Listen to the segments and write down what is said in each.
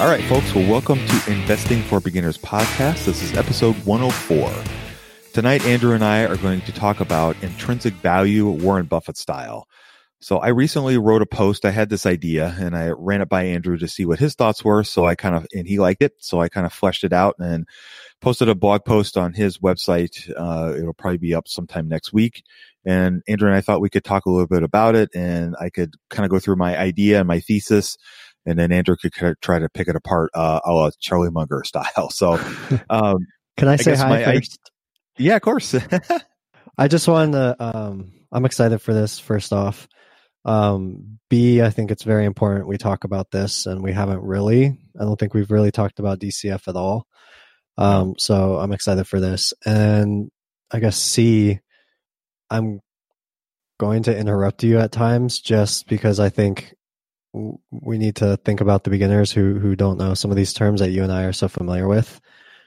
All right, folks. Well, welcome to Investing for Beginners podcast. This is episode 104. Tonight, Andrew and I are going to talk about intrinsic value, Warren Buffett style. So I recently wrote a post. I had this idea and I ran it by Andrew to see what his thoughts were. So I kind of, and he liked it. So I kind of fleshed it out and posted a blog post on his website. Uh, it'll probably be up sometime next week. And Andrew and I thought we could talk a little bit about it and I could kind of go through my idea and my thesis and then Andrew could try to pick it apart, uh, a la Charlie Munger style. So, um, can I say I hi first? I, yeah, of course. I just wanted to, um, I'm excited for this first off. Um, B, I think it's very important we talk about this and we haven't really, I don't think we've really talked about DCF at all. Um, so I'm excited for this. And I guess C, I'm going to interrupt you at times just because I think we need to think about the beginners who who don't know some of these terms that you and I are so familiar with.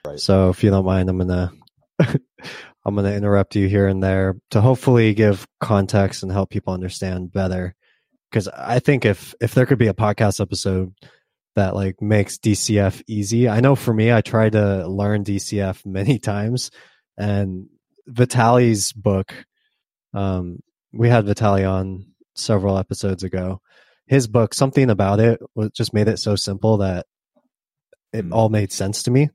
Right. So if you don't mind, I'm gonna I'm gonna interrupt you here and there to hopefully give context and help people understand better. Because I think if if there could be a podcast episode that like makes DCF easy, I know for me, I tried to learn DCF many times, and Vitali's book, um, we had Vitali on several episodes ago his book, something about it just made it so simple that it mm. all made sense to me.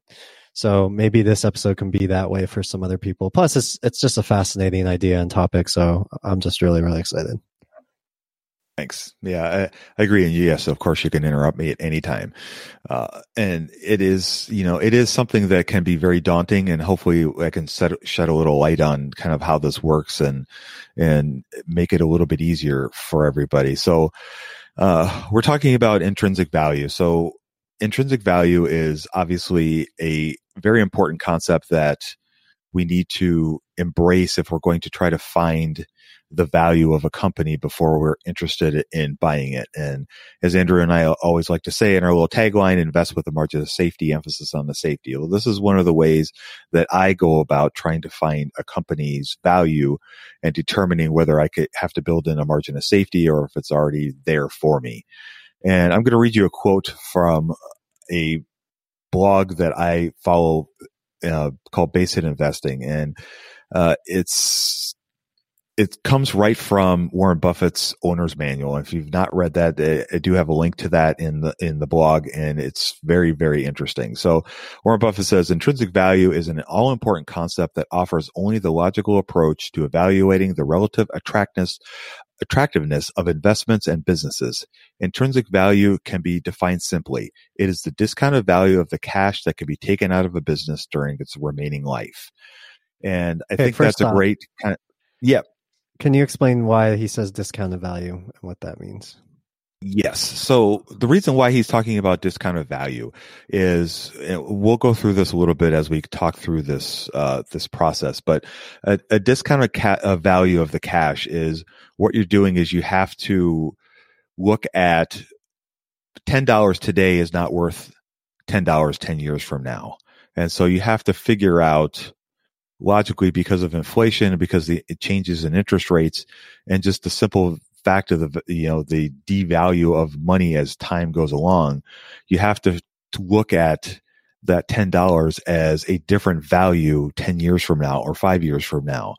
So maybe this episode can be that way for some other people. Plus, it's it's just a fascinating idea and topic. So I'm just really really excited. Thanks. Yeah, I, I, agree. And yes, of course, you can interrupt me at any time. Uh, and it is, you know, it is something that can be very daunting. And hopefully, I can set, shed a little light on kind of how this works and and make it a little bit easier for everybody. So, uh, we're talking about intrinsic value. So, intrinsic value is obviously a very important concept that we need to embrace if we're going to try to find the value of a company before we're interested in buying it. And as Andrew and I always like to say in our little tagline, invest with a margin of safety, emphasis on the safety. Well, this is one of the ways that I go about trying to find a company's value and determining whether I could have to build in a margin of safety or if it's already there for me. And I'm going to read you a quote from a blog that I follow uh, called Base Hit Investing. And uh, it's it comes right from Warren Buffett's owner's manual. If you've not read that, I do have a link to that in the in the blog, and it's very very interesting. So Warren Buffett says intrinsic value is an all important concept that offers only the logical approach to evaluating the relative attractiveness attractiveness of investments and businesses. Intrinsic value can be defined simply. It is the discounted value of the cash that can be taken out of a business during its remaining life. And I okay, think that's a great kind of, yeah. Can you explain why he says discounted value and what that means? Yes. So the reason why he's talking about discounted value is we'll go through this a little bit as we talk through this uh, this process. But a, a discounted ca- a value of the cash is what you're doing is you have to look at ten dollars today is not worth $10 10 years from now. And so you have to figure out logically because of inflation and because the changes in interest rates and just the simple fact of the you know the devalue of money as time goes along you have to, to look at that $10 as a different value 10 years from now or 5 years from now.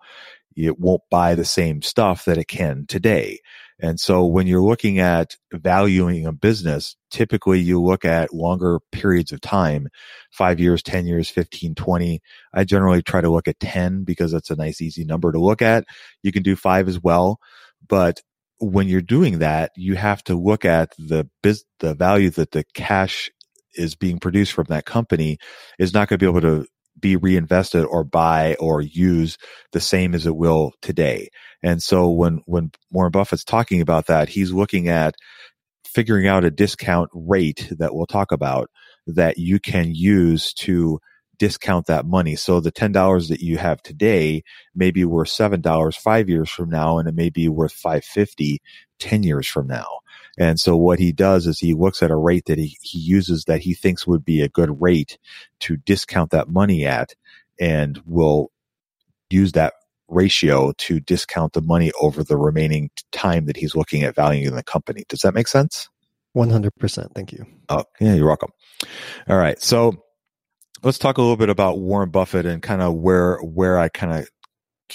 It won't buy the same stuff that it can today and so when you're looking at valuing a business, typically you look at longer periods of time, five years, 10 years, 15, 20. I generally try to look at 10 because that's a nice, easy number to look at. You can do five as well. But when you're doing that, you have to look at the biz, the value that the cash is being produced from that company is not going to be able to be reinvested or buy or use the same as it will today. And so when, when Warren Buffett's talking about that, he's looking at figuring out a discount rate that we'll talk about that you can use to discount that money. So the $10 that you have today may be worth $7 five years from now, and it may be worth 550 10 years from now. And so what he does is he looks at a rate that he, he uses that he thinks would be a good rate to discount that money at and will use that ratio to discount the money over the remaining time that he's looking at valuing the company. Does that make sense? 100%. Thank you. Oh, yeah, you're welcome. All right. So let's talk a little bit about Warren Buffett and kind of where, where I kind of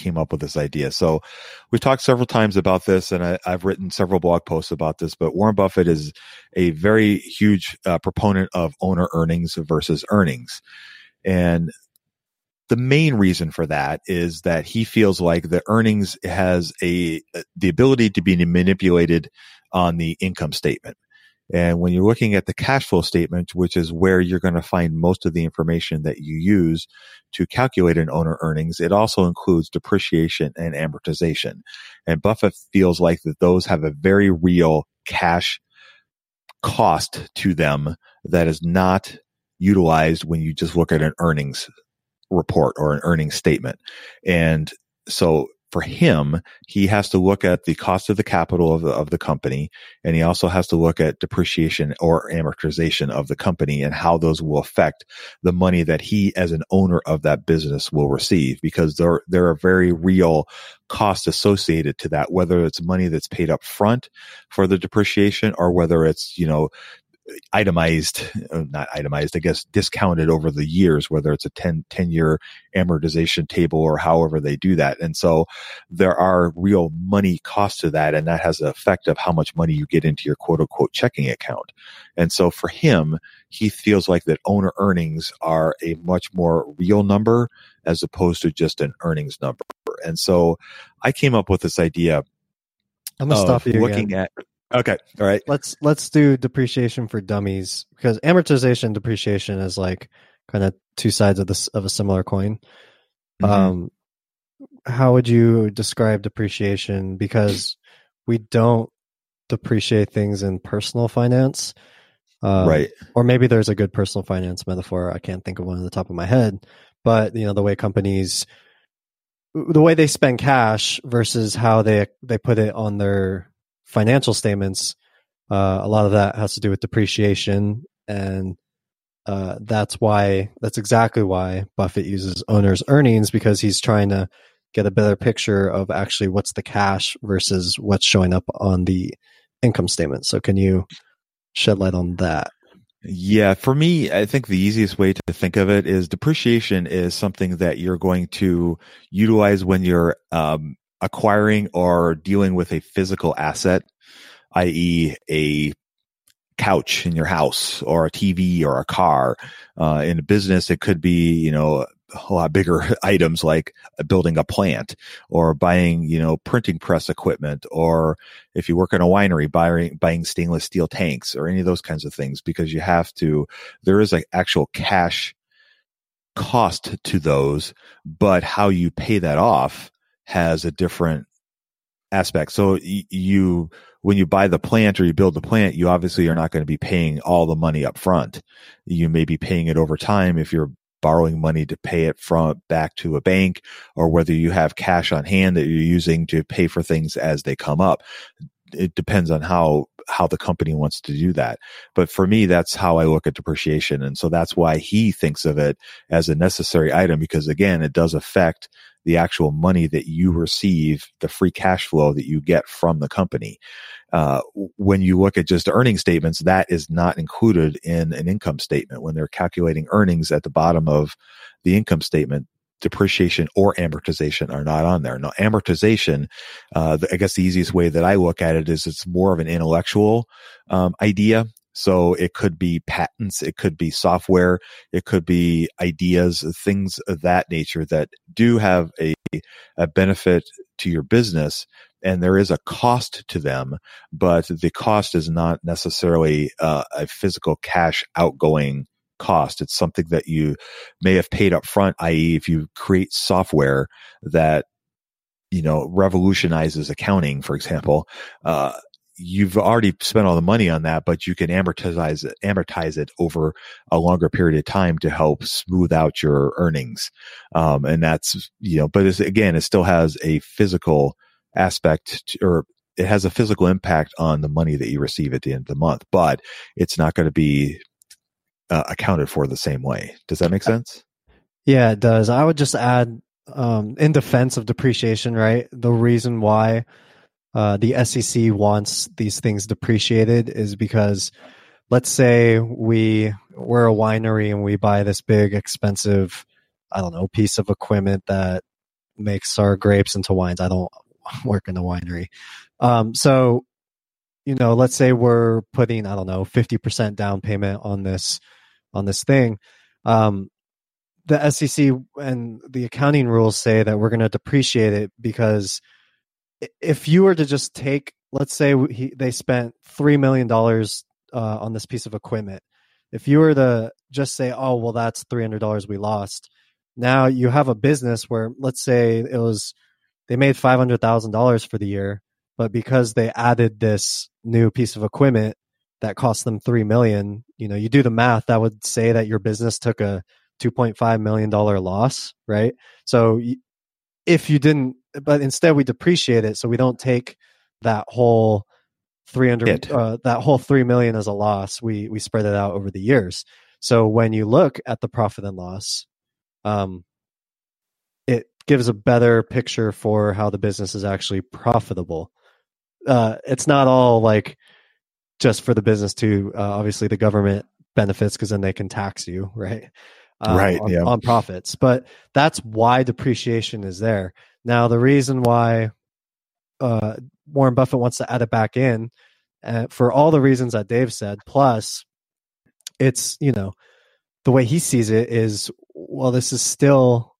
came up with this idea. So we've talked several times about this and I, have written several blog posts about this, but Warren Buffett is a very huge uh, proponent of owner earnings versus earnings. And the main reason for that is that he feels like the earnings has a, the ability to be manipulated on the income statement. And when you're looking at the cash flow statement, which is where you're going to find most of the information that you use to calculate an owner earnings, it also includes depreciation and amortization. And Buffett feels like that those have a very real cash cost to them that is not utilized when you just look at an earnings report or an earnings statement. And so for him, he has to look at the cost of the capital of the, of the company, and he also has to look at depreciation or amortization of the company and how those will affect the money that he, as an owner of that business, will receive. Because there there are very real costs associated to that, whether it's money that's paid up front for the depreciation or whether it's you know itemized, uh, not itemized, I guess discounted over the years, whether it's a 10, 10 year amortization table or however they do that. And so there are real money costs to that. And that has an effect of how much money you get into your quote unquote checking account. And so for him, he feels like that owner earnings are a much more real number as opposed to just an earnings number. And so I came up with this idea I'm gonna stop you looking again. at Okay. All right. Let's let's do depreciation for dummies because amortization depreciation is like kind of two sides of this of a similar coin. Mm-hmm. Um how would you describe depreciation because we don't depreciate things in personal finance. Um, right. Or maybe there's a good personal finance metaphor. I can't think of one on the top of my head, but you know the way companies the way they spend cash versus how they they put it on their financial statements, uh, a lot of that has to do with depreciation, and uh, that's why that's exactly why Buffett uses owners' earnings because he's trying to get a better picture of actually what's the cash versus what's showing up on the income statement. So, can you shed light on that? Yeah, for me, I think the easiest way to think of it is depreciation is something that you're going to utilize when you're um, acquiring or dealing with a physical asset, i.e., a couch in your house or a TV or a car. Uh, in a business, it could be, you know, a lot bigger items like building a plant or buying, you know, printing press equipment, or if you work in a winery, buying, buying stainless steel tanks or any of those kinds of things, because you have to, there is an actual cash cost to those, but how you pay that off has a different aspect. So you, when you buy the plant or you build the plant, you obviously are not going to be paying all the money up front. You may be paying it over time if you're borrowing money to pay it from back to a bank or whether you have cash on hand that you're using to pay for things as they come up. it depends on how how the company wants to do that. But for me, that's how I look at depreciation. And so that's why he thinks of it as a necessary item because again, it does affect the actual money that you receive, the free cash flow that you get from the company. Uh, when you look at just earning statements, that is not included in an income statement. When they're calculating earnings at the bottom of the income statement, depreciation or amortization are not on there. Now, amortization, uh, I guess the easiest way that I look at it is it's more of an intellectual um, idea. So it could be patents, it could be software, it could be ideas, things of that nature that do have a, a benefit to your business. And there is a cost to them, but the cost is not necessarily uh, a physical cash outgoing cost. It's something that you may have paid up front, i.e., if you create software that you know revolutionizes accounting, for example, uh, you've already spent all the money on that, but you can amortize it, amortize it over a longer period of time to help smooth out your earnings. Um, and that's you know, but it's, again, it still has a physical aspect to, or it has a physical impact on the money that you receive at the end of the month, but it's not going to be uh, accounted for the same way. Does that make sense? Yeah, it does. I would just add, um, in defense of depreciation, right? The reason why uh, the SEC wants these things depreciated is because, let's say we we're a winery and we buy this big, expensive, I don't know, piece of equipment that makes our grapes into wines. I don't work in a winery, um, so you know, let's say we're putting I don't know fifty percent down payment on this on this thing. Um, the SEC and the accounting rules say that we're going to depreciate it because if you were to just take, let's say he, they spent three million dollars uh, on this piece of equipment. If you were to just say, "Oh, well, that's three hundred dollars we lost," now you have a business where, let's say, it was they made five hundred thousand dollars for the year, but because they added this new piece of equipment, that cost them 3 million you know you do the math that would say that your business took a 2.5 million dollar loss right so if you didn't but instead we depreciate it so we don't take that whole 300 uh, that whole 3 million as a loss. We we spread it out over the years. So when you look at the profit and loss um it gives a better picture for how the business is actually profitable. Uh it's not all like just for the business to uh, obviously the government benefits because then they can tax you right? Um, right on, yeah. on profits. But that's why depreciation is there now the reason why uh, warren buffett wants to add it back in uh, for all the reasons that dave said plus it's you know the way he sees it is well this is still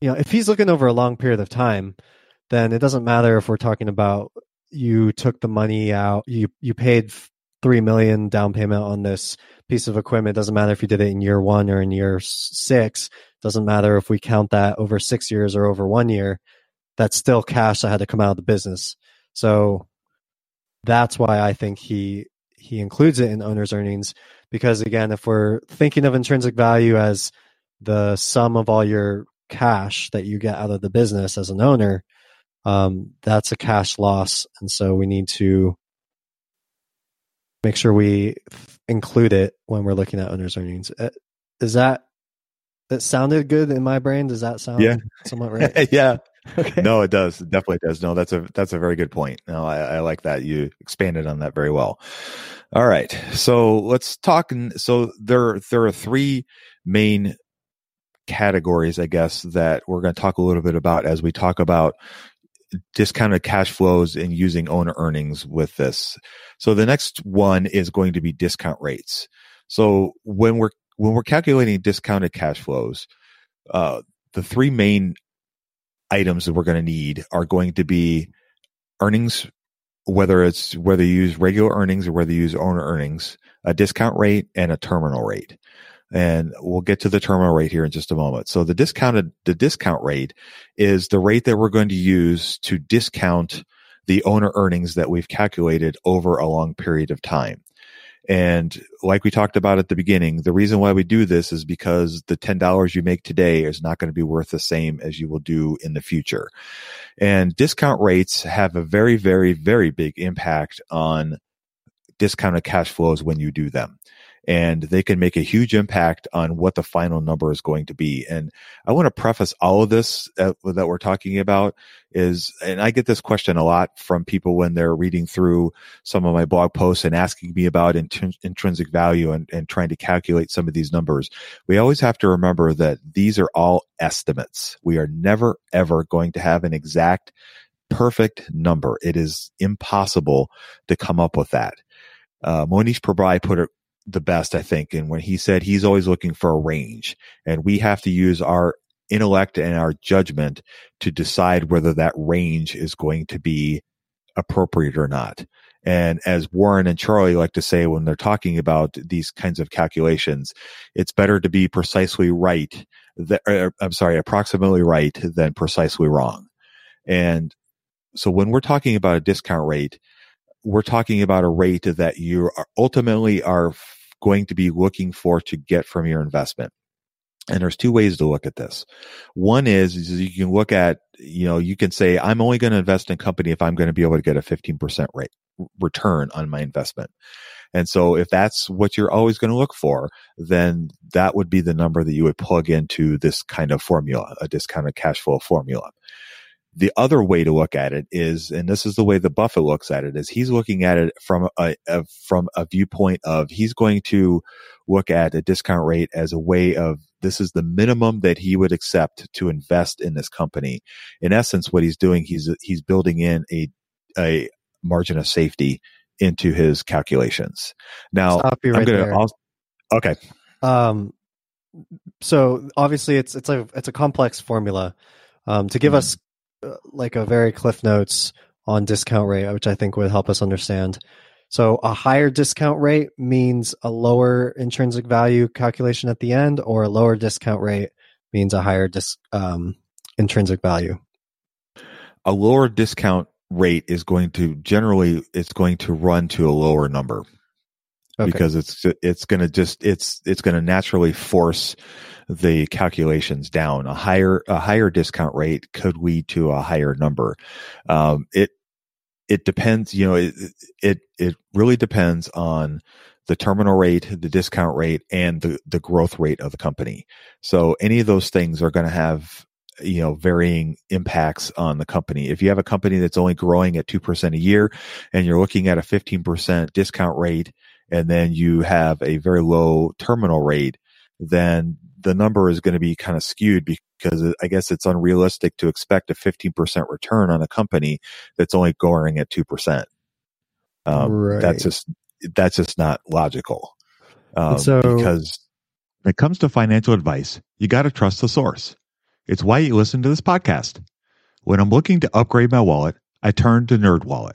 you know if he's looking over a long period of time then it doesn't matter if we're talking about you took the money out, you you paid three million down payment on this piece of equipment. Doesn't matter if you did it in year one or in year six. Doesn't matter if we count that over six years or over one year. That's still cash that had to come out of the business. So that's why I think he he includes it in owner's earnings because again, if we're thinking of intrinsic value as the sum of all your cash that you get out of the business as an owner, um, that's a cash loss. And so we need to make sure we include it when we're looking at owner's earnings. Uh, is that, that sounded good in my brain? Does that sound yeah. somewhat right? yeah. Okay. No, it does. It definitely does. No, that's a that's a very good point. No, I, I, like that. You expanded on that very well. All right. So let's talk. So there there are three main categories, I guess, that we're going to talk a little bit about as we talk about discounted cash flows and using owner earnings with this. So the next one is going to be discount rates. So when we're when we're calculating discounted cash flows, uh, the three main items that we're going to need are going to be earnings, whether it's whether you use regular earnings or whether you use owner earnings, a discount rate, and a terminal rate and we'll get to the terminal rate here in just a moment. So the discounted, the discount rate is the rate that we're going to use to discount the owner earnings that we've calculated over a long period of time. And like we talked about at the beginning, the reason why we do this is because the $10 you make today is not going to be worth the same as you will do in the future. And discount rates have a very, very, very big impact on discounted cash flows when you do them and they can make a huge impact on what the final number is going to be. And I want to preface all of this that, we're talking about is, and I get this question a lot from people when they're reading through some of my blog posts and asking me about int- intrinsic value and, and trying to calculate some of these numbers. We always have to remember that these are all estimates. We are never, ever going to have an exact perfect number. It is impossible to come up with that. Uh, Mohnish Pabrai put it the best, I think. And when he said he's always looking for a range and we have to use our intellect and our judgment to decide whether that range is going to be appropriate or not. And as Warren and Charlie like to say when they're talking about these kinds of calculations, it's better to be precisely right. That, er, I'm sorry, approximately right than precisely wrong. And so when we're talking about a discount rate, we're talking about a rate that you are ultimately are going to be looking for to get from your investment. And there's two ways to look at this. One is, is you can look at, you know, you can say, I'm only going to invest in a company if I'm going to be able to get a 15% rate return on my investment. And so if that's what you're always going to look for, then that would be the number that you would plug into this kind of formula, a discounted cash flow formula. The other way to look at it is, and this is the way the Buffett looks at it, is he's looking at it from a, a from a viewpoint of he's going to look at a discount rate as a way of this is the minimum that he would accept to invest in this company. In essence, what he's doing, he's he's building in a a margin of safety into his calculations. Now, Stop you right I'm gonna there. also, okay. Um, so obviously it's it's a it's a complex formula. Um, to give Mhm. us like a very cliff notes on discount rate, which I think would help us understand. So a higher discount rate means a lower intrinsic value calculation at the end, or a lower discount rate means a higher dis, um, intrinsic value. a lower discount rate is going to generally it's going to run to a lower number Okay. because it's it's going to just it's it's going to naturally force the calculations down. A higher a higher discount rate could lead to a higher number. Um, it it depends you know it, it it really depends on the terminal rate the discount rate and the the growth rate of the company. So any of those things are going to have you know varying impacts on the company. If you have a company that's only growing at 2% a year and you're looking at a 15% discount rate and then you have a very low terminal rate then the number is going to be kind of skewed because I guess it's unrealistic to expect a 15% return on a company that's only growing at 2%. Um, Right. That's just, that's just not logical. Um, So- because when it comes to financial advice, you got to trust the source. It's why you listen to this podcast. When I'm looking to upgrade my wallet, I turn to NerdWallet.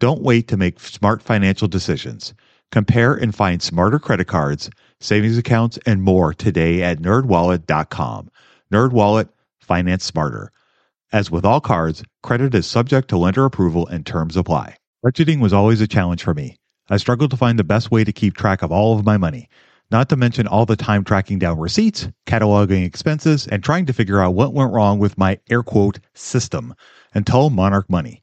Don't wait to make smart financial decisions. Compare and find smarter credit cards, savings accounts, and more today at nerdwallet.com. Nerdwallet, finance smarter. As with all cards, credit is subject to lender approval and terms apply. Budgeting was always a challenge for me. I struggled to find the best way to keep track of all of my money, not to mention all the time tracking down receipts, cataloging expenses, and trying to figure out what went wrong with my air quote system until Monarch Money.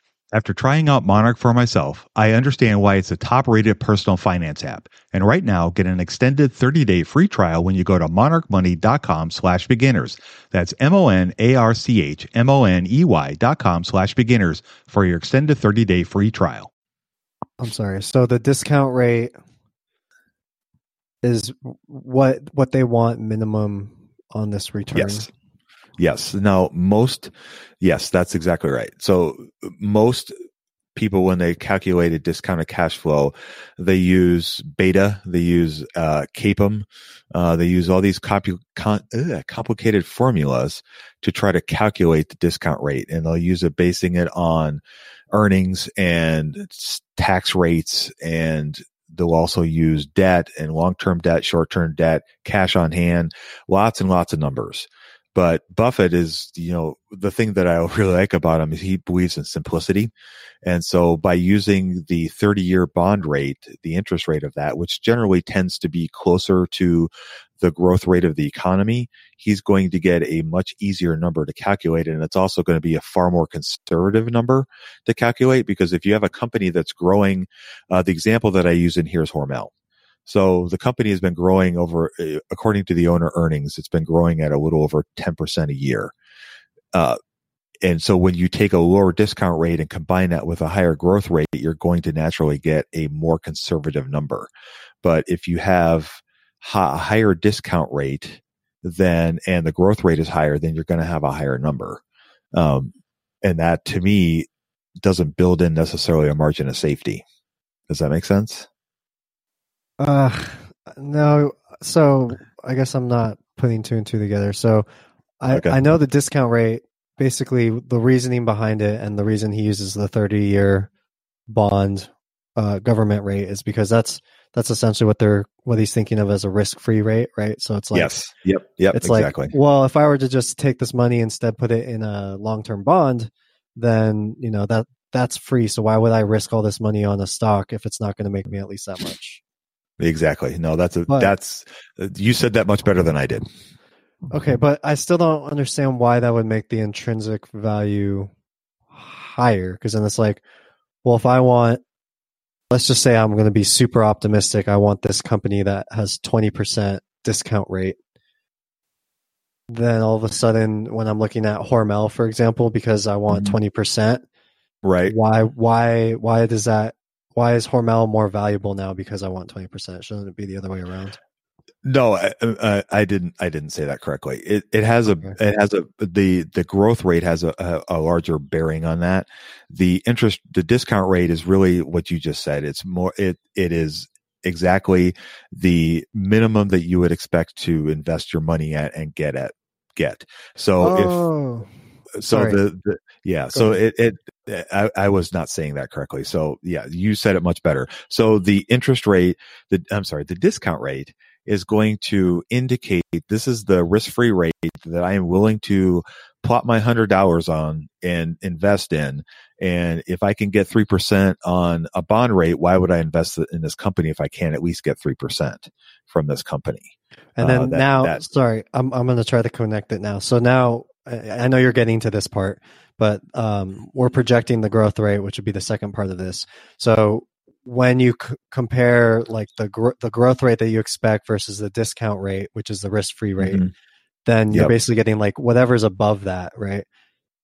After trying out Monarch for myself, I understand why it's a top rated personal finance app. And right now, get an extended 30 day free trial when you go to monarchmoney.com slash beginners. That's M O N A R C H M O N E Y dot com slash beginners for your extended 30 day free trial. I'm sorry. So the discount rate is what what they want minimum on this return. Yes. Yes. Now most yes, that's exactly right. So most people when they calculate a discounted cash flow, they use beta, they use uh, CAPM, uh, they use all these con- ugh, complicated formulas to try to calculate the discount rate, and they'll use it basing it on earnings and tax rates and they'll also use debt and long-term debt, short-term debt, cash on hand, lots and lots of numbers. But Buffett is, you know, the thing that I really like about him is he believes in simplicity. And so by using the 30 year bond rate, the interest rate of that, which generally tends to be closer to the growth rate of the economy, he's going to get a much easier number to calculate. And it's also going to be a far more conservative number to calculate because if you have a company that's growing, uh, the example that I use in here is Hormel. So the company has been growing over, uh, according to the owner earnings, it's been growing at a little over 10% a year. Uh, and so when you take a lower discount rate and combine that with a higher growth rate, you're going to naturally get a more conservative number. But if you have a higher discount rate, then and the growth rate is higher, then you're going to have a higher number. Um, and that to me doesn't build in necessarily a margin of safety. Does that make sense? Uh, no. So I guess I'm not putting two and two together. So I, okay. I know the discount rate, basically the reasoning behind it and the reason he uses the 30 year bond uh, government rate is because that's that's essentially what they're what he's thinking of as a risk free rate, right? So it's like yes, yep, yep, it's exactly. like well, if I were to just take this money instead put it in a long term bond, then you know that that's free. So why would I risk all this money on a stock if it's not going to make me at least that much? Exactly. No, that's a, but, that's you said that much better than I did. Okay, but I still don't understand why that would make the intrinsic value higher because then it's like, well, if I want, let's just say I'm going to be super optimistic. I want this company that has 20% discount rate. Then all of a sudden, when I'm looking at Hormel, for example, because I want mm-hmm. 20%, right? Why, why, why does that why is Hormel more valuable now because I want 20%? Shouldn't it be the other way around? No, I, uh, uh, I, didn't. I didn't say that correctly. It it has a okay. it has a the the growth rate has a, a, a, larger bearing on that. The interest the discount rate is really what you just said. It's more it it is exactly the minimum that you would expect to invest your money at and get at get. So oh, if so the, the yeah Go so ahead. it it I, I was not saying that correctly. So yeah, you said it much better. So the interest rate the I'm sorry the discount rate is going to indicate this is the risk free rate that I am willing to plot my hundred dollars on and invest in. And if I can get 3% on a bond rate, why would I invest in this company if I can at least get 3% from this company? And then uh, that, now, that, sorry, I'm, I'm going to try to connect it now. So now I know you're getting to this part, but um, we're projecting the growth rate, which would be the second part of this. So when you c- compare like the gr- the growth rate that you expect versus the discount rate, which is the risk free rate, mm-hmm. then you're yep. basically getting like whatever's above that, right?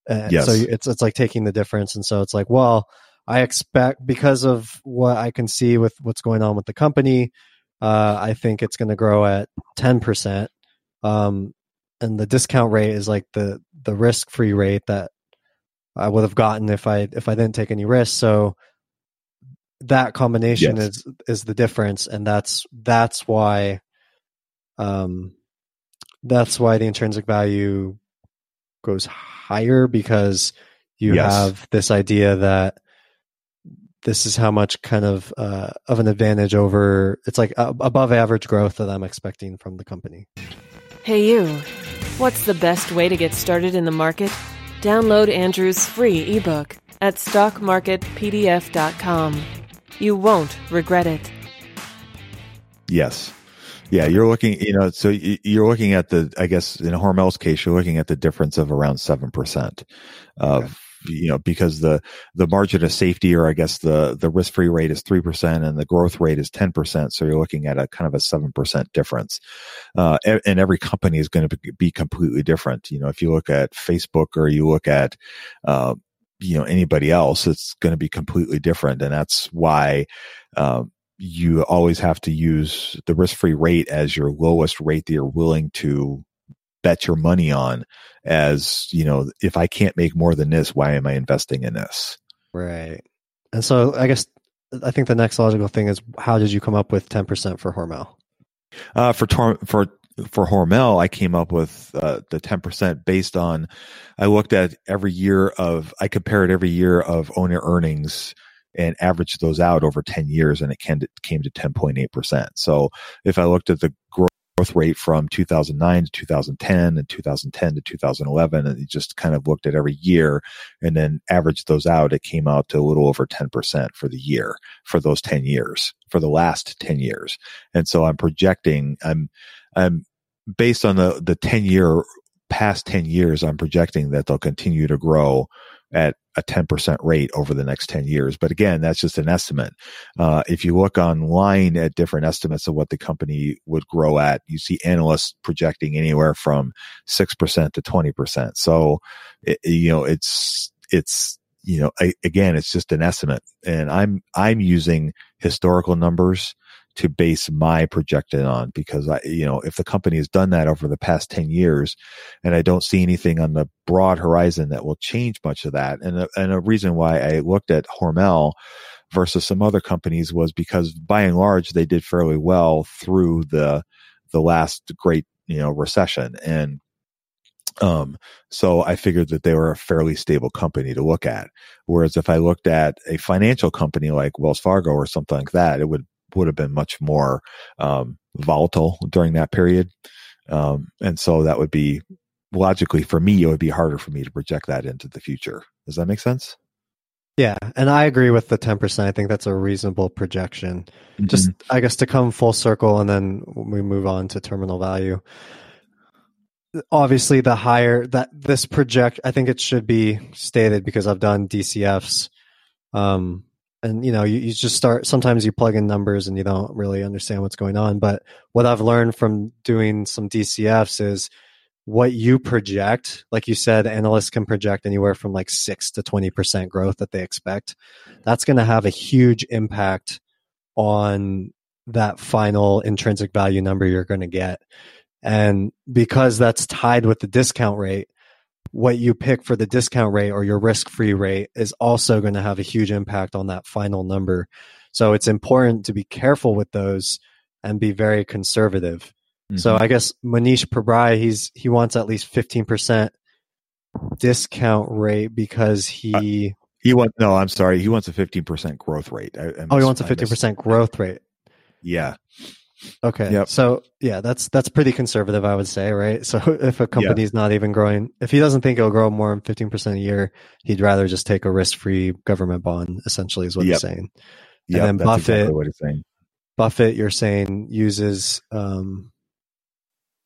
Uh, yes. So it's it's like taking the difference, and so it's like, well, I expect because of what I can see with what's going on with the company, uh, I think it's going to grow at ten percent, um, and the discount rate is like the the risk free rate that I would have gotten if I if I didn't take any risks. So that combination Yes. is is the difference, and that's that's why, um, that's why the intrinsic value goes higher because you Yes. have this idea that this is how much kind of uh, of an advantage over it's like uh, above average growth that I'm expecting from the company. Hey, you. What's the best way to get started in the market? Download Andrew's free ebook at stockmarketpdf.com. You won't regret it. Yes. Yeah, you're looking, you know, so you're looking at the, I guess in Hormel's case, you're looking at the difference of around 7% of, you know, because the, the margin of safety or I guess the, the risk free rate is 3% and the growth rate is 10%. So you're looking at a kind of a 7% difference. Uh, and every company is going to be completely different. You know, if you look at Facebook or you look at, uh, you know, anybody else, it's going to be completely different. And that's why, um, you always have to use the risk free rate as your lowest rate that you're willing to bet your money on as, you know, if I can't make more than this, why am I investing in this? Right. And so I guess I think the next logical thing is how did you come up with 10% for Hormel? Uh, for Tor- for for Hormel, I came up with uh, the ten percent based on. I looked at every year of. I compared every year of owner earnings and averaged those out over ten years, and it came to, came to ten point eight percent. So if I looked at the growth rate from 2009 to 2010 and 2010 to 2011 and you just kind of looked at every year and then averaged those out it came out to a little over 10% for the year for those 10 years for the last 10 years. And so i'm projecting i'm i'm based on the the 10 year past 10 years i'm projecting that they'll continue to grow at a 10% rate over the next 10 years. But again that's just an estimate. Uh, if you look online at different estimates of what the company would grow at you see analysts projecting anywhere from 6% to 20% so it, you know it's it's you know I, again it's just an estimate. And i'm i'm using historical numbers to base my projected on because I, you know, if the company has done that over the past 10 years and I don't see anything on the broad horizon that will change much of that. And a, and a reason why I looked at Hormel versus some other companies was because by and large, they did fairly well through the, the last great, you know, recession. And, um, so I figured that they were a fairly stable company to look at. Whereas if I looked at a financial company like Wells Fargo or something like that, it would would have been much more um, volatile during that period. Um, and so that would be logically for me, it would be harder for me to project that into the future. Does that make sense? Yeah, and I agree with the 10%. I think that's a reasonable projection. Just I guess to come full circle and then we move on to terminal value. Obviously the higher that this project I think it should be stated because I've done DCFs um and you know you, you just start sometimes you plug in numbers and you don't really understand what's going on but what i've learned from doing some dcfs is what you project like you said analysts can project anywhere from like 6 to 20% growth that they expect. That's going to have a huge impact on that final intrinsic value number you're going to get. And because that's tied with the discount rate what you pick for the discount rate or your risk free rate is also going to have a huge impact on that final number. So it's important to be careful with those and be very conservative. Mm-hmm. So I guess Mohnish Pabrai, he's he wants at least fifteen percent discount rate because he uh, he wants no, I'm sorry, he wants a fifteen percent growth rate. I, oh, he wants a fifteen percent growth rate. Yeah. Okay. Yep. So yeah, that's that's pretty conservative, I would say, right? So if a company's yeah. not even growing, if he doesn't think it'll grow more than fifteen percent a year, he'd rather just take a risk-free government bond. Essentially, is what yep. he's saying. Yeah, and then Buffett, exactly what he's saying. Buffett, you're saying uses um,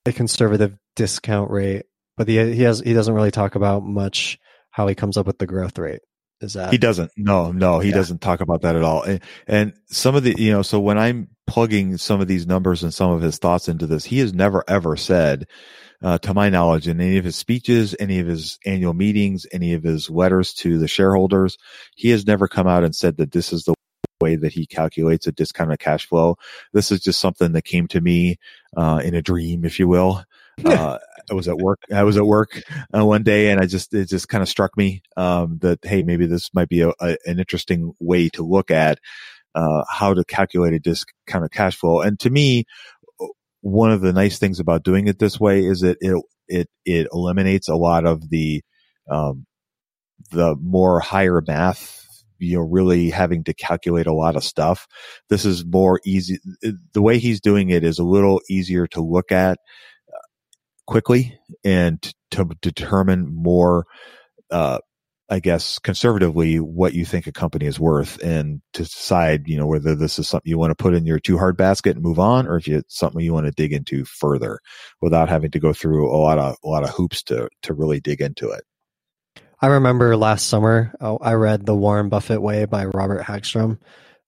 a conservative discount rate, but he he has he doesn't really talk about much how he comes up with the growth rate. Is that he doesn't? No, no, he yeah. doesn't talk about that at all. And, and some of the, you know, so when I'm plugging some of these numbers and some of his thoughts into this, he has never ever said, uh, to my knowledge, in any of his speeches, any of his annual meetings, any of his letters to the shareholders, he has never come out and said that this is the way that he calculates a discounted cash flow. This is just something that came to me uh, in a dream, if you will. Uh, I was at work. I was at work uh, one day, and I just it just kind of struck me um, that hey, maybe this might be a, a, an interesting way to look at uh, how to calculate a discounted cash flow. And to me, one of the nice things about doing it this way is that it it it eliminates a lot of the um, the more higher math you know really having to calculate a lot of stuff this is more easy the way he's doing it is a little easier to look at quickly and to, determine more uh, I guess conservatively what you think a company is worth and to decide, you know, whether this is something you want to put in your too hard basket and move on or if it's something you want to dig into further without having to go through a lot of a lot of hoops to to really dig into it. I remember last summer oh, I read The Warren Buffett Way by Robert Hagstrom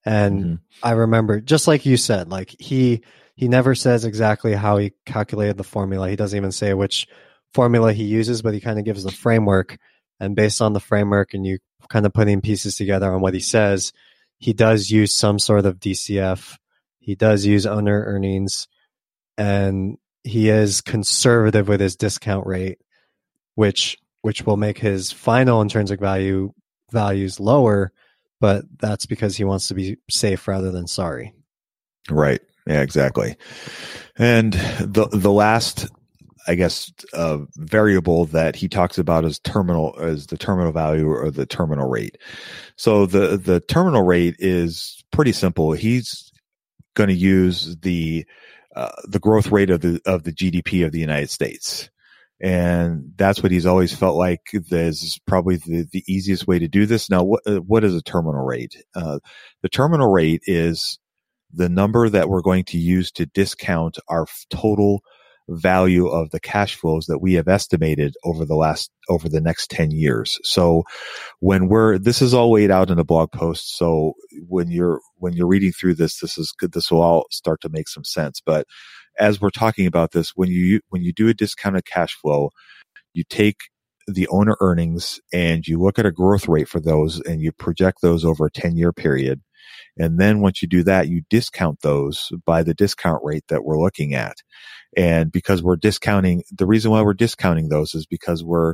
and mm-hmm. I remember just like you said like he he never says exactly how he calculated the formula. He doesn't even say which formula he uses, but he kind of gives the framework and based on the framework and you kind of putting pieces together on what he says, he does use some sort of DCF. He does use owner earnings and he is conservative with his discount rate, which which will make his final intrinsic value values lower, but that's because he wants to be safe rather than sorry. Right. Yeah, exactly. And the the last I guess, uh, variable that he talks about is terminal as the terminal value or the terminal rate. So the the terminal rate is pretty simple. He's going to use the uh, the growth rate of the of the GDP of the United States, and that's what he's always felt like is probably the, the easiest way to do this. Now, what uh, what is a terminal rate? Uh, the terminal rate is the number that we're going to use to discount our total value of the cash flows that we have estimated over the last over the next 10 years. So when we're this is all laid out in a blog post so when you're when you're reading through this this is good this will all start to make some sense but as we're talking about this when you when you do a discounted cash flow you take the owner earnings and you look at a growth rate for those and you project those over a 10 year period and then once you do that, you discount those by the discount rate that we're looking at. And because we're discounting, the reason why we're discounting those is because we're,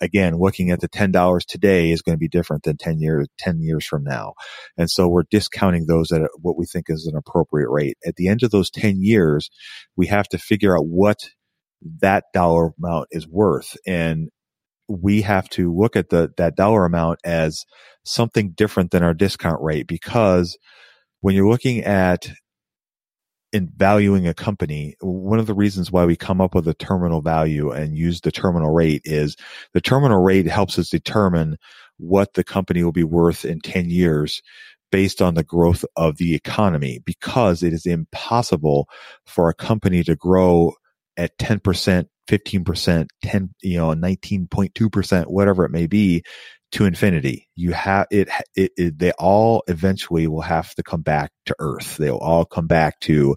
again, looking at the $10 today is going to be different than 10 years, 10 years from now. And so we're discounting those at what we think is an appropriate rate. At the end of those 10 years, we have to figure out what that dollar amount is worth. And we have to look at the, that dollar amount as something different than our discount rate because when you're looking at in valuing a company, one of the reasons why we come up with a terminal value and use the terminal rate is the terminal rate helps us determine what the company will be worth in 10 years based on the growth of the economy because it is impossible for a company to grow at 10%, 15%, 10, you know, 19.2%, whatever it may be to infinity. You have it, it, it, they all eventually will have to come back to earth. They'll all come back to,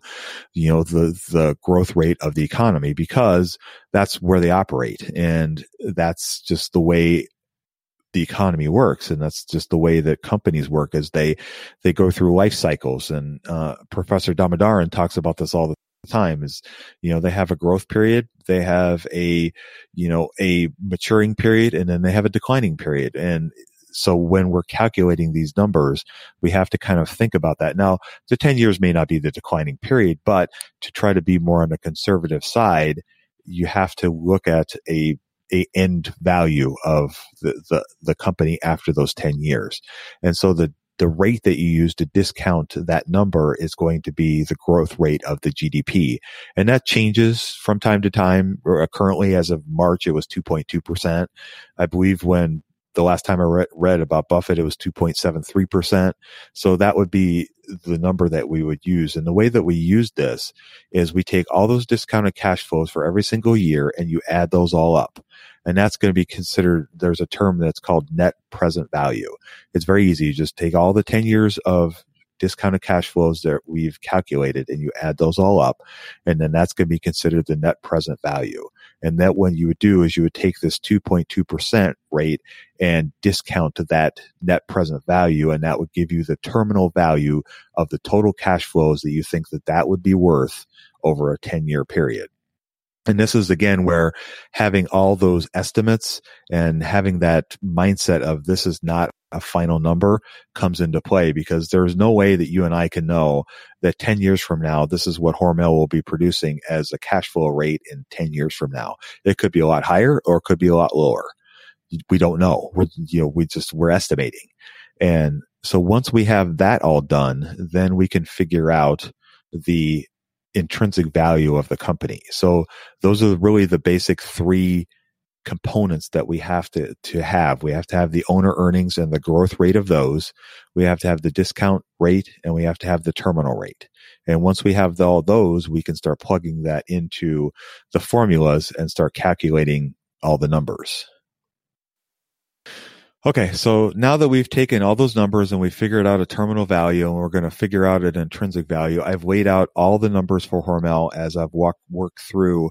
you know, the, the growth rate of the economy because that's where they operate. And that's just the way the economy works. And that's just the way that companies work as they, they go through life cycles. And, uh, Professor Damodaran talks about this all the time is you know they have a growth period they have a you know a maturing period and then they have a declining period and so when we're calculating these numbers we have to kind of think about that now the 10 years may not be the declining period but to try to be more on the conservative side you have to look at a a end value of the, the, the company after those 10 years. And so the the rate that you use to discount that number is going to be the growth rate of the GDP. And that changes from time to time. Uh, currently, as of March, it was 2.2%. I believe when the last time I read, read about Buffett, it was 2.73%. So that would be the number that we would use. And the way that we use this is we take all those discounted cash flows for every single year and you add those all up and that's going to be considered there's a term that's called net present value. It's very easy. You just take all the 10 years of discounted cash flows that we've calculated and you add those all up and then that's going to be considered the net present value. And that what you would do is you would take this 2.2% rate and discount to that net present value and that would give you the terminal value of the total cash flows that you think that that would be worth over a 10 year period And this is again where having all those estimates and having that mindset of this is not a final number comes into play because there's no way that you and I can know that 10 years from now, this is what Hormel will be producing as a cash flow rate in 10 years from now. It could be a lot higher or it could be a lot lower. We don't know. We're, you know, we just, we're estimating. And so once we have that all done, then we can figure out the intrinsic value of the company. So those are really the basic three components that we have to, to have. We have to have the owner earnings and the growth rate of those. We have to have the discount rate and we have to have the terminal rate. And once we have all those, we can start plugging that into the formulas and start calculating all the numbers. Okay, so now that we've taken all those numbers and we figured out a terminal value and we're going to figure out an intrinsic value, I've laid out all the numbers for Hormel as I've walked worked through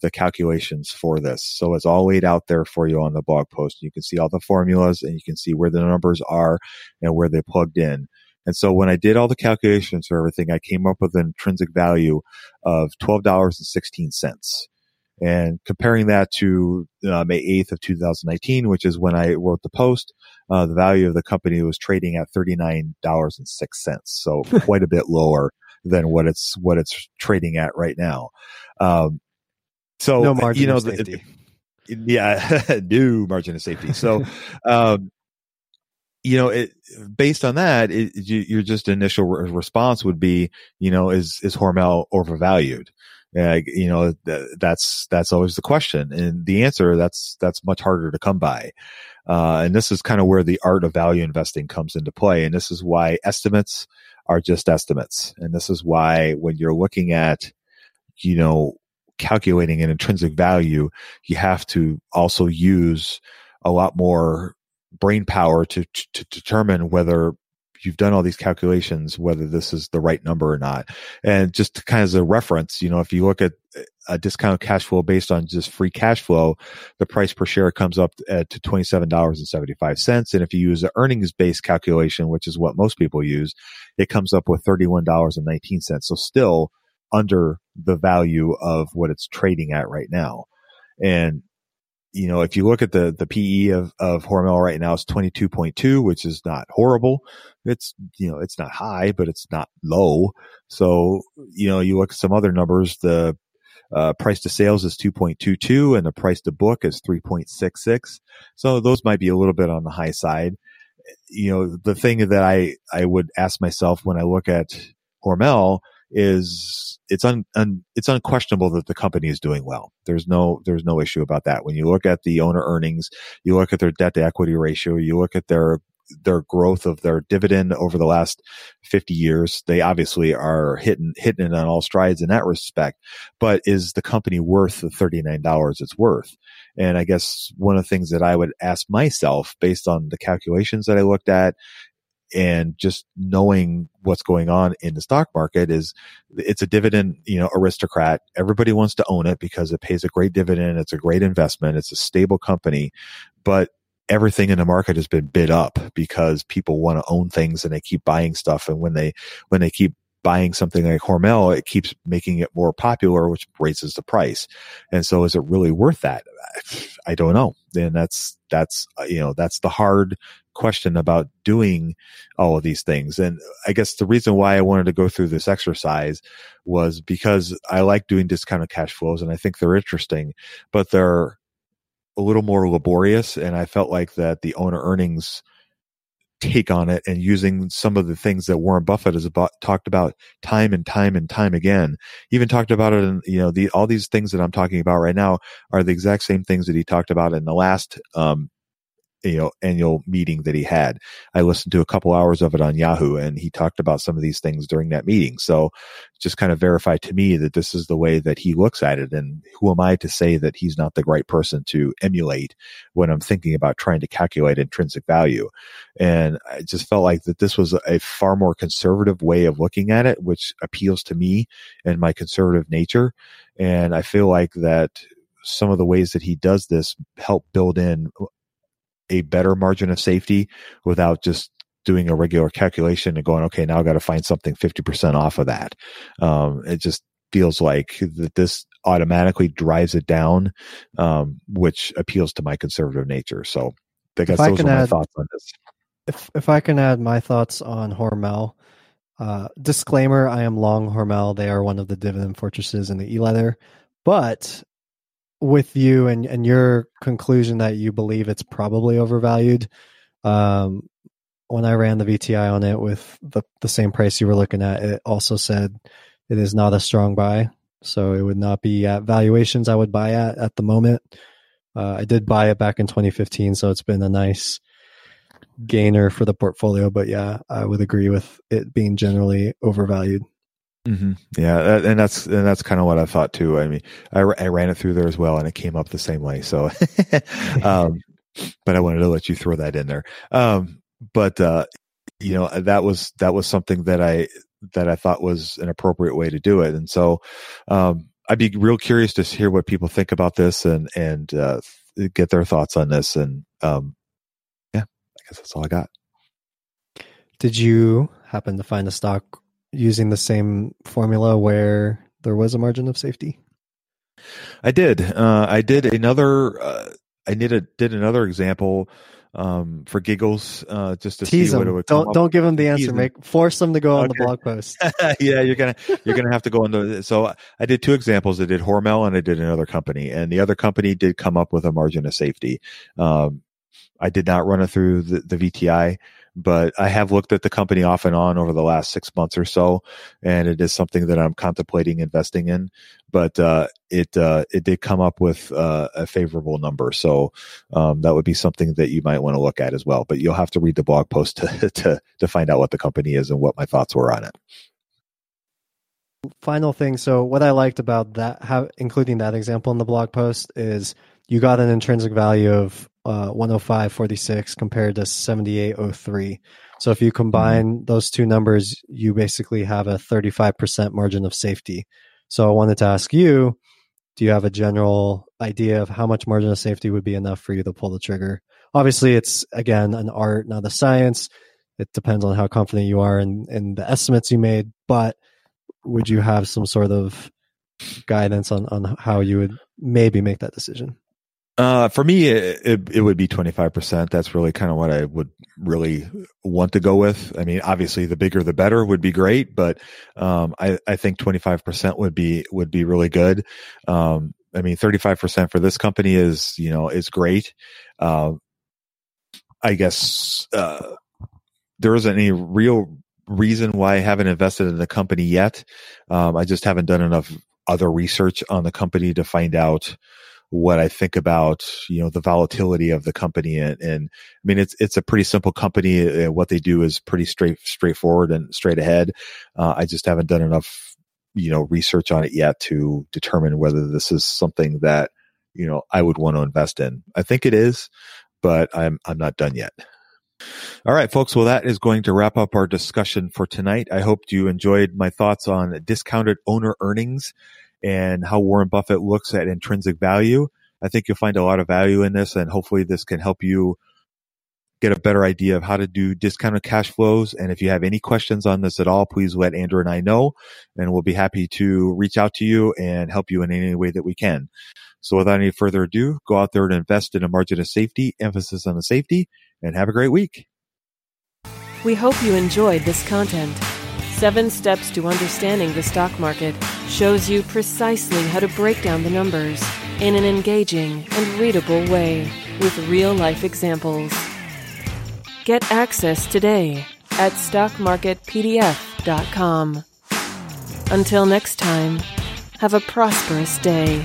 the calculations for this. So it's all laid out there for you on the blog post. You can see all the formulas and you can see where the numbers are and where they plugged in. And so when I did all the calculations for everything, I came up with an intrinsic value of $12.16 and comparing that to uh, May 8th of 2019, which is when I wrote the post, uh, the value of the company was trading at $39.06. So quite a bit lower than what it's, what it's trading at right now. Um, so, no margin you know, of safety. The, yeah, new margin of safety. So, um, you know, it, based on that, it, you, your just initial re- response would be, you know, is, is Hormel overvalued? Uh, you know, th- that's, that's always the question. And the answer, that's, that's much harder to come by. Uh, and this is kind of where the art of value investing comes into play. And this is why estimates are just estimates. And this is why when you're looking at, you know, calculating an intrinsic value, you have to also use a lot more brain power to, to, to determine whether you've done all these calculations, whether this is the right number or not. And just kind of as a reference, you know, if you look at a discount cash flow based on just free cash flow, the price per share comes up to $27.75. And if you use the earnings based calculation, which is what most people use, it comes up with $31.19. So still under the value of what it's trading at right now. And you know, if you look at the, the PE of, of Hormel right now, it's 22.2, which is not horrible. It's, you know, it's not high, but it's not low. So, you know, you look at some other numbers, the, uh, price to sales is 2.22 and the price to book is 3.66. So those might be a little bit on the high side. You know, the thing that I, I would ask myself when I look at Hormel is it's un, un, it's unquestionable that the company is doing well. There's no there's no issue about that. When you look at the owner earnings, you look at their debt to equity ratio, you look at their their growth of their dividend over the last 50 years. They obviously are hitting hitting it on all strides in that respect. But is the company worth the $39 it's worth? And I guess one of the things that I would ask myself based on the calculations that I looked at and just knowing what's going on in the stock market is it's a dividend, you know, aristocrat. Everybody wants to own it because it pays a great dividend. It's a great investment. It's a stable company, but everything in the market has been bid up because people want to own things and they keep buying stuff. And when they, when they keep buying something like Hormel, it keeps making it more popular, which raises the price. And so is it really worth that? I don't know. And that's, that's, you know, that's the hard question about doing all of these things. And I guess the reason why I wanted to go through this exercise was because I like doing discounted cash flows and I think they're interesting, but they're a little more laborious. And I felt like that the owner earnings take on it and using some of the things that Warren Buffett has about, talked about time and time and time again. Even talked about it in, you know, the, all these things that I'm talking about right now are the exact same things that he talked about in the last, um, you know annual meeting that he had. I listened to a couple hours of it on Yahoo, and he talked about some of these things during that meeting. So, just kind of verify to me that this is the way that he looks at it. And who am I to say that he's not the right person to emulate when I'm thinking about trying to calculate intrinsic value? And I just felt like that this was a far more conservative way of looking at it, which appeals to me and my conservative nature. And I feel like that some of the ways that he does this help build in a better margin of safety without just doing a regular calculation and going, okay, now I got to find something 50% off of that. Um, it just feels like that this automatically drives it down, um, which appeals to my conservative nature. So I guess If I those are my add- thoughts on this. If if I can add my thoughts on Hormel, uh, disclaimer: I am long Hormel. They are one of the dividend fortresses in the e-leather, but with you and and your conclusion that you believe it's probably overvalued. Um, when I ran the VTI on it with the the same price you were looking at, it also said it is not a strong buy, so it would not be at valuations I would buy at at the moment. Uh, I did buy it back in 2015, so it's been a nice gainer for the portfolio. But yeah, I would agree with it being generally overvalued. Hmm Yeah, that- and that's and that's kind of what I thought too. I mean, I, I ran it through there as well, and it came up the same way. So, um, but I wanted to let you throw that in there. Um, but uh, you know, that was that was something that I that I thought was an appropriate way to do it, and so um, I'd be real curious to hear what people think about this and and uh, get their thoughts on this. And um, yeah, I guess that's all I got. Did you happen to find a stock using the same formula where there was a margin of safety? I did. Uh, I did another. Uh, I did a did another example um, for giggles, uh, just to Tease see what it would Don't up. don't give them the Tease answer. 'em. Make force them to go on the blog post. yeah, you're gonna you're gonna have to go into. So I did two examples. I did Hormel and I did another company, and the other company did come up with a margin of safety. Um, I did not run it through the, the VTI, but I have looked at the company off and on over the last six months or so, and it is something that I'm contemplating investing in. But uh, it uh, it did come up with uh, a favorable number, so um, that would be something that you might want to look at as well. But you'll have to read the blog post to to to find out what the company is and what my thoughts were on it. Final thing. So what I liked about that, how including that example in the blog post is you got an intrinsic value of uh, 105.46 compared to 78.03. So if you combine those two numbers, you basically have a 35% margin of safety. So I wanted to ask you, do you have a general idea of how much margin of safety would be enough for you to pull the trigger? Obviously, it's again an art, not a science. It depends on how confident you are in, in the estimates you made, but would you have some sort of guidance on, on how you would maybe make that decision? Uh, for me, it, it, it would be 25%. That's really kind of what I would really want to go with. I mean, obviously the bigger the better would be great, but, um, I, I think 25% would be, would be really good. Um, I mean, 35% for this company is, you know, is great. Uh, I guess, uh, there isn't any real reason why I haven't invested in the company yet. Um, I just haven't done enough other research on the company to find out, what I think about, you know, the volatility of the company. And, and I mean, it's, it's a pretty simple company. Uh, what they do is pretty straight, straightforward and straight ahead. Uh, I just haven't done enough, you know, research on it yet to determine whether this is something that, you know, I would want to invest in. I think it is, but I'm, I'm not done yet. All right, folks. Well, that is going to wrap up our discussion for tonight. I hope you enjoyed my thoughts on discounted owner earnings and how Warren Buffett looks at intrinsic value. I think you'll find a lot of value in this and hopefully this can help you get a better idea of how to do discounted cash flows. And if you have any questions on this at all, please let Andrew and I know and we'll be happy to reach out to you and help you in any way that we can. So without any further ado, go out there and invest in a margin of safety, emphasis on the safety, and have a great week. We hope you enjoyed this content. Seven Steps to Understanding the Stock Market shows you precisely how to break down the numbers in an engaging and readable way with real life examples. Get access today at stockmarketpdf.com. Until next time, have a prosperous day.